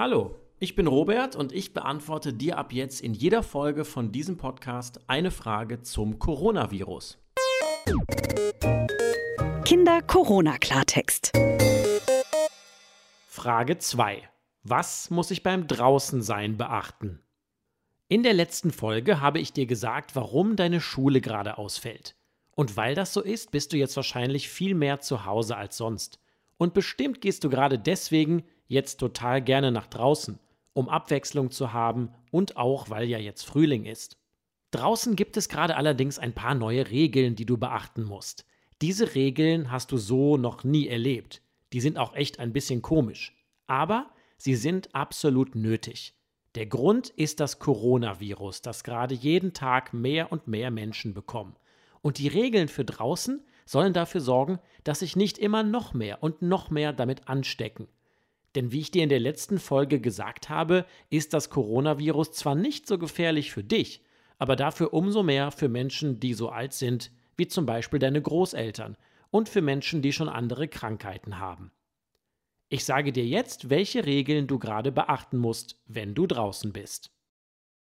Hallo, ich bin Robert und ich beantworte dir ab jetzt in jeder Folge von diesem Podcast eine Frage zum Coronavirus. Kinder Corona Klartext. Frage 2. Was muss ich beim Draußensein beachten? In der letzten Folge habe ich dir gesagt, warum deine Schule gerade ausfällt. Und weil das so ist, bist du jetzt wahrscheinlich viel mehr zu Hause als sonst. Und bestimmt gehst du gerade deswegen jetzt total gerne nach draußen, um Abwechslung zu haben und auch weil ja jetzt Frühling ist. Draußen gibt es gerade allerdings ein paar neue Regeln, die du beachten musst. Diese Regeln hast du so noch nie erlebt. Die sind auch echt ein bisschen komisch. Aber sie sind absolut nötig. Der Grund ist das Coronavirus, das gerade jeden Tag mehr und mehr Menschen bekommen. Und die Regeln für draußen sollen dafür sorgen, dass sich nicht immer noch mehr und noch mehr damit anstecken. Denn wie ich dir in der letzten Folge gesagt habe, ist das Coronavirus zwar nicht so gefährlich für dich, aber dafür umso mehr für Menschen, die so alt sind, wie zum Beispiel deine Großeltern, und für Menschen, die schon andere Krankheiten haben. Ich sage dir jetzt, welche Regeln du gerade beachten musst, wenn du draußen bist.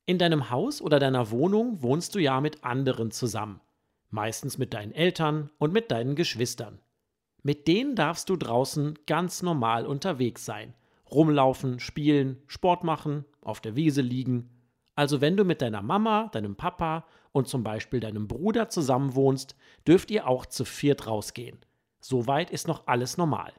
In deinem Haus oder deiner Wohnung wohnst du ja mit anderen zusammen, meistens mit deinen Eltern und mit deinen Geschwistern. Mit denen darfst du draußen ganz normal unterwegs sein. Rumlaufen, spielen, Sport machen, auf der Wiese liegen. Also wenn du mit deiner Mama, deinem Papa und zum Beispiel deinem Bruder zusammen wohnst, dürft ihr auch zu viert rausgehen. Soweit ist noch alles normal.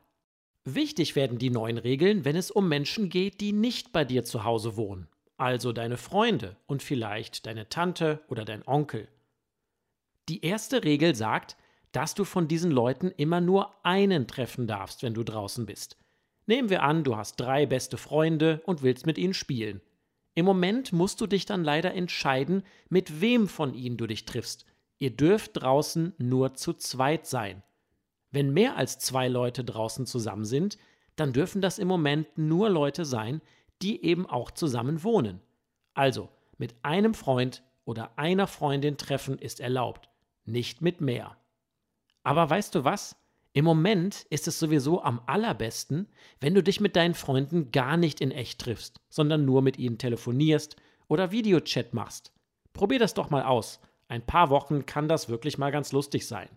Wichtig werden die neuen Regeln, wenn es um Menschen geht, die nicht bei dir zu Hause wohnen. Also deine Freunde und vielleicht deine Tante oder dein Onkel. Die erste Regel sagt, dass du von diesen Leuten immer nur einen treffen darfst, wenn du draußen bist. Nehmen wir an, du hast drei beste Freunde und willst mit ihnen spielen. Im Moment musst du dich dann leider entscheiden, mit wem von ihnen du dich triffst. Ihr dürft draußen nur zu zweit sein. Wenn mehr als zwei Leute draußen zusammen sind, dann dürfen das im Moment nur Leute sein, die eben auch zusammen wohnen. Also, mit einem Freund oder einer Freundin treffen ist erlaubt, nicht mit mehr. Aber weißt du was? Im Moment ist es sowieso am allerbesten, wenn du dich mit deinen Freunden gar nicht in echt triffst, sondern nur mit ihnen telefonierst oder Videochat machst. Probier das doch mal aus. Ein paar Wochen kann das wirklich mal ganz lustig sein.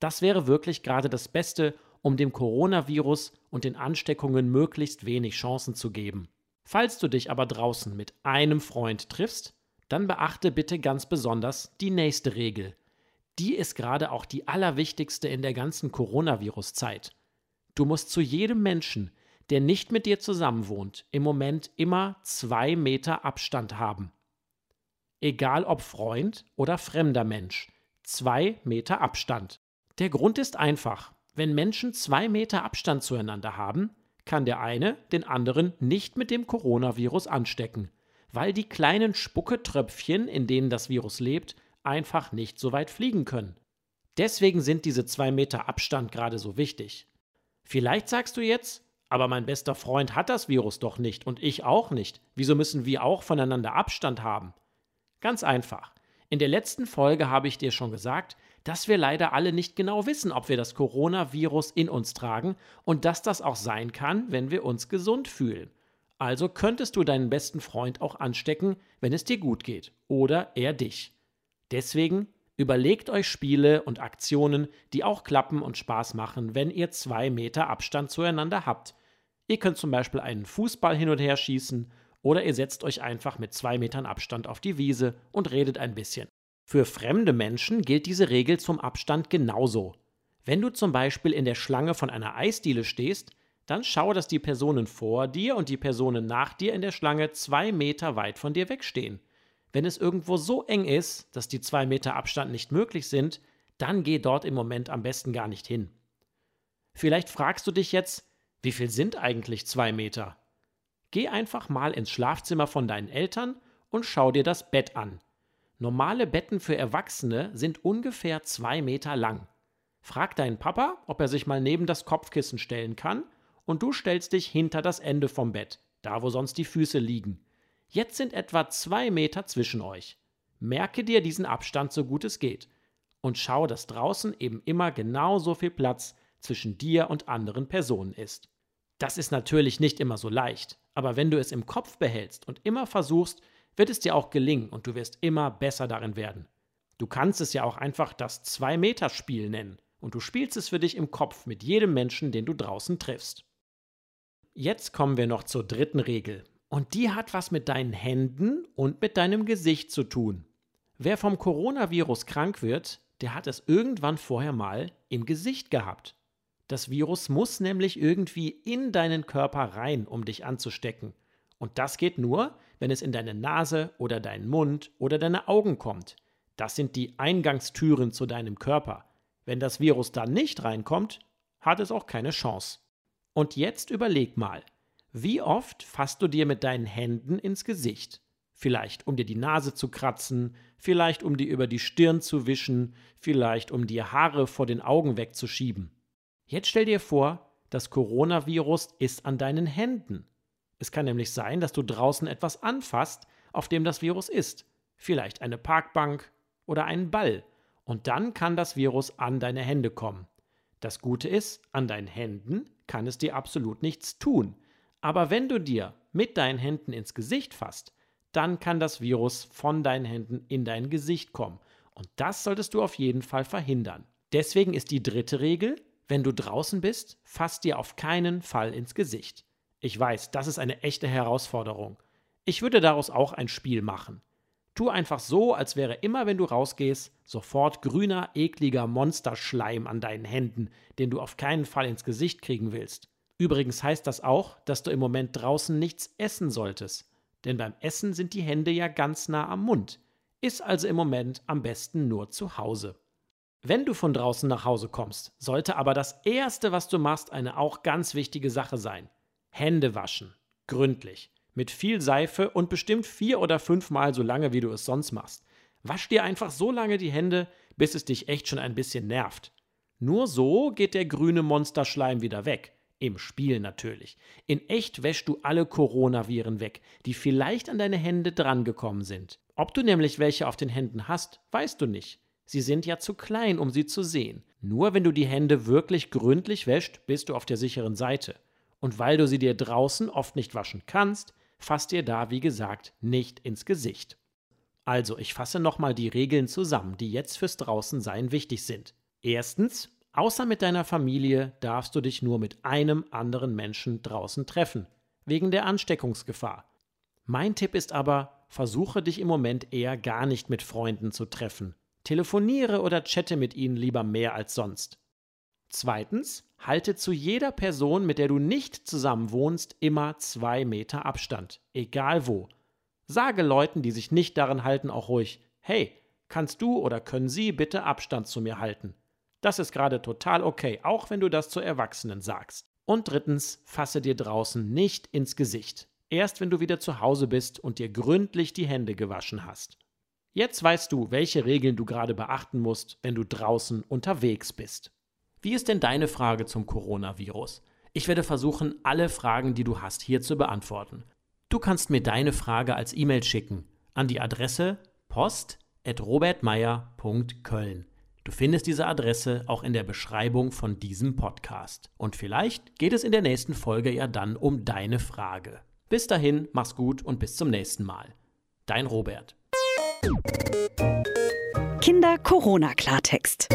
Das wäre wirklich gerade das Beste, um dem Coronavirus und den Ansteckungen möglichst wenig Chancen zu geben. Falls du dich aber draußen mit einem Freund triffst, dann beachte bitte ganz besonders die nächste Regel die ist gerade auch die allerwichtigste in der ganzen Coronavirus-Zeit. Du musst zu jedem Menschen, der nicht mit dir zusammenwohnt, im Moment immer zwei Meter Abstand haben. Egal ob Freund oder fremder Mensch, zwei Meter Abstand. Der Grund ist einfach. Wenn Menschen zwei Meter Abstand zueinander haben, kann der eine den anderen nicht mit dem Coronavirus anstecken, weil die kleinen Spucketröpfchen, in denen das Virus lebt, einfach nicht so weit fliegen können. Deswegen sind diese zwei Meter Abstand gerade so wichtig. Vielleicht sagst du jetzt, aber mein bester Freund hat das Virus doch nicht und ich auch nicht. Wieso müssen wir auch voneinander Abstand haben? Ganz einfach. In der letzten Folge habe ich dir schon gesagt, dass wir leider alle nicht genau wissen, ob wir das Coronavirus in uns tragen und dass das auch sein kann, wenn wir uns gesund fühlen. Also könntest du deinen besten Freund auch anstecken, wenn es dir gut geht, oder er dich. Deswegen überlegt euch Spiele und Aktionen, die auch klappen und Spaß machen, wenn ihr zwei Meter Abstand zueinander habt. Ihr könnt zum Beispiel einen Fußball hin und her schießen oder ihr setzt euch einfach mit zwei Metern Abstand auf die Wiese und redet ein bisschen. Für fremde Menschen gilt diese Regel zum Abstand genauso. Wenn du zum Beispiel in der Schlange von einer Eisdiele stehst, dann schau, dass die Personen vor dir und die Personen nach dir in der Schlange zwei Meter weit von dir wegstehen. Wenn es irgendwo so eng ist, dass die zwei Meter Abstand nicht möglich sind, dann geh dort im Moment am besten gar nicht hin. Vielleicht fragst du dich jetzt, wie viel sind eigentlich zwei Meter? Geh einfach mal ins Schlafzimmer von deinen Eltern und schau dir das Bett an. Normale Betten für Erwachsene sind ungefähr zwei Meter lang. Frag deinen Papa, ob er sich mal neben das Kopfkissen stellen kann, und du stellst dich hinter das Ende vom Bett, da wo sonst die Füße liegen. Jetzt sind etwa zwei Meter zwischen euch. Merke dir diesen Abstand so gut es geht und schau, dass draußen eben immer genau so viel Platz zwischen dir und anderen Personen ist. Das ist natürlich nicht immer so leicht, Aber wenn du es im Kopf behältst und immer versuchst, wird es dir auch gelingen und du wirst immer besser darin werden. Du kannst es ja auch einfach das Zwei-Meter-Spiel nennen und du spielst es für dich im Kopf mit jedem Menschen, den du draußen triffst. Jetzt kommen wir noch zur dritten Regel und die hat was mit deinen Händen und mit deinem Gesicht zu tun. Wer vom Coronavirus krank wird, der hat es irgendwann vorher mal im Gesicht gehabt. Das Virus muss nämlich irgendwie in deinen Körper rein, um dich anzustecken. Und das geht nur, wenn es in deine Nase oder deinen Mund oder deine Augen kommt. Das sind die Eingangstüren zu deinem Körper. Wenn das Virus da nicht reinkommt, hat es auch keine Chance. Und jetzt überleg mal, wie oft fasst du dir mit deinen Händen ins Gesicht? Vielleicht um dir die Nase zu kratzen, vielleicht um dir über die Stirn zu wischen, vielleicht um dir Haare vor den Augen wegzuschieben. Jetzt stell dir vor, das Coronavirus ist an deinen Händen. Es kann nämlich sein, dass du draußen etwas anfasst, auf dem das Virus ist. Vielleicht eine Parkbank oder einen Ball. Und dann kann das Virus an deine Hände kommen. Das Gute ist, an deinen Händen kann es dir absolut nichts tun. Aber wenn du dir mit deinen Händen ins Gesicht fasst, dann kann das Virus von deinen Händen in dein Gesicht kommen. Und das solltest du auf jeden Fall verhindern. Deswegen ist die dritte Regel, wenn du draußen bist, fass dir auf keinen Fall ins Gesicht. Ich weiß, das ist eine echte Herausforderung. Ich würde daraus auch ein Spiel machen. Tu einfach so, als wäre immer, wenn du rausgehst, sofort grüner, ekliger Monsterschleim an deinen Händen, den du auf keinen Fall ins Gesicht kriegen willst. Übrigens heißt das auch, dass du im Moment draußen nichts essen solltest. Denn beim Essen sind die Hände ja ganz nah am Mund. Ist also im Moment am besten nur zu Hause. Wenn du von draußen nach Hause kommst, sollte aber das Erste, was du machst, eine auch ganz wichtige Sache sein. Hände waschen. Gründlich mit viel Seife und bestimmt vier oder fünfmal so lange, wie du es sonst machst. Wasch dir einfach so lange die Hände, bis es dich echt schon ein bisschen nervt. Nur so geht der grüne Monsterschleim wieder weg. Im Spiel natürlich. In echt wäschst du alle Coronaviren weg, die vielleicht an deine Hände drangekommen sind. Ob du nämlich welche auf den Händen hast, weißt du nicht. Sie sind ja zu klein, um sie zu sehen. Nur wenn du die Hände wirklich gründlich wäscht, bist du auf der sicheren Seite. Und weil du sie dir draußen oft nicht waschen kannst, fasst dir da, wie gesagt, nicht ins Gesicht. Also, ich fasse nochmal die Regeln zusammen, die jetzt fürs Draußensein wichtig sind. Erstens, außer mit deiner Familie darfst du dich nur mit einem anderen Menschen draußen treffen, wegen der Ansteckungsgefahr. Mein Tipp ist aber, versuche dich im Moment eher gar nicht mit Freunden zu treffen. Telefoniere oder chatte mit ihnen lieber mehr als sonst. Zweitens, halte zu jeder Person, mit der du nicht zusammen wohnst, immer zwei Meter Abstand, egal wo. Sage Leuten, die sich nicht daran halten, auch ruhig, hey, kannst du oder können sie bitte Abstand zu mir halten? Das ist gerade total okay, auch wenn du das zu Erwachsenen sagst. Und drittens, fasse dir draußen nicht ins Gesicht. Erst wenn du wieder zu Hause bist und dir gründlich die Hände gewaschen hast. Jetzt weißt du, welche Regeln du gerade beachten musst, wenn du draußen unterwegs bist. Wie ist denn deine Frage zum Coronavirus? Ich werde versuchen, alle Fragen, die du hast, hier zu beantworten. Du kannst mir deine Frage als E-Mail schicken an die Adresse post.robertmeier.köln. Du findest diese Adresse auch in der Beschreibung von diesem Podcast. Und vielleicht geht es in der nächsten Folge ja dann um deine Frage. Bis dahin, mach's gut und bis zum nächsten Mal. Dein Robert. Kinder Corona Klartext.